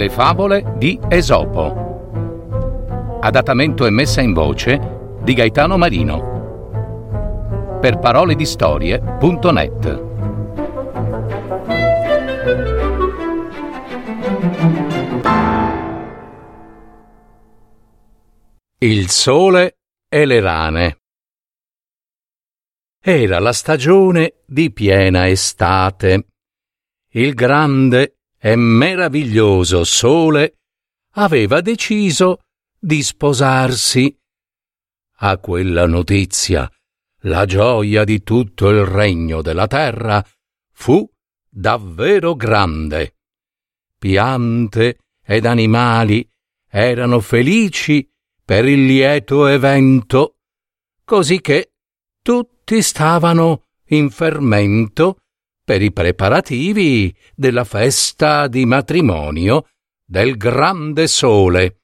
Le favole di Esopo. Adattamento e messa in voce di Gaetano Marino. Per parole di storie.net. Il sole e le rane. Era la stagione di piena estate. Il grande e meraviglioso sole aveva deciso di sposarsi. A quella notizia la gioia di tutto il regno della terra fu davvero grande. Piante ed animali erano felici per il lieto evento, così che tutti stavano in fermento per i preparativi della festa di matrimonio del grande sole.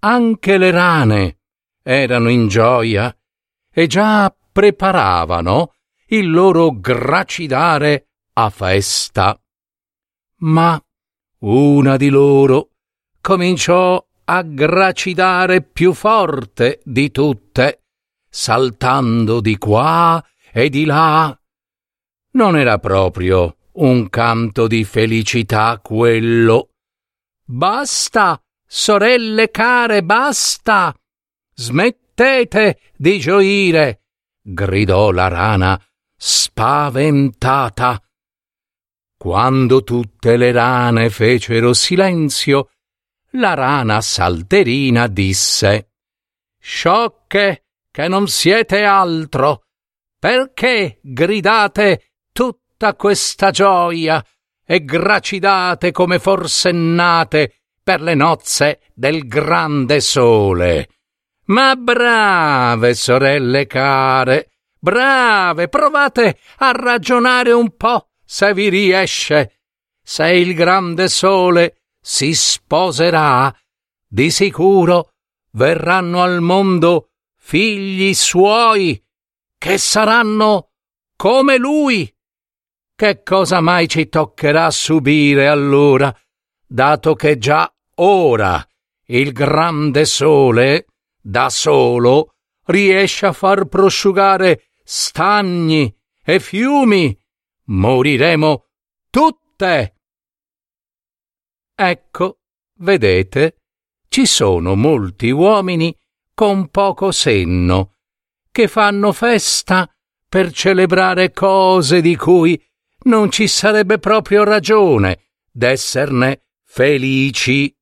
Anche le rane erano in gioia e già preparavano il loro gracidare a festa. Ma una di loro cominciò a gracidare più forte di tutte saltando di qua e di là. Non era proprio un canto di felicità quello. Basta, sorelle care, basta. Smettete di gioire, gridò la rana spaventata. Quando tutte le rane fecero silenzio, la rana salterina disse Sciocche, che non siete altro. Perché gridate tutta questa gioia e gracidate come forsennate per le nozze del grande sole? Ma brave sorelle care, brave, provate a ragionare un po' se vi riesce. Se il grande sole si sposerà, di sicuro verranno al mondo figli suoi, che saranno come lui. Che cosa mai ci toccherà subire allora, dato che già ora il grande sole, da solo, riesce a far prosciugare stagni e fiumi? Moriremo tutte. Ecco, vedete, ci sono molti uomini con poco senno, che fanno festa per celebrare cose di cui non ci sarebbe proprio ragione d'esserne felici.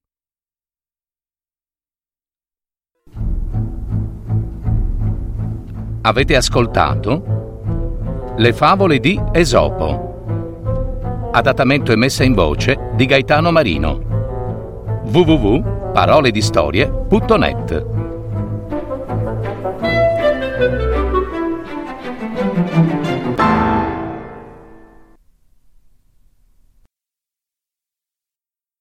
Avete ascoltato Le favole di Esopo. Adattamento e messa in voce di Gaetano Marino. www.paroledistorie.net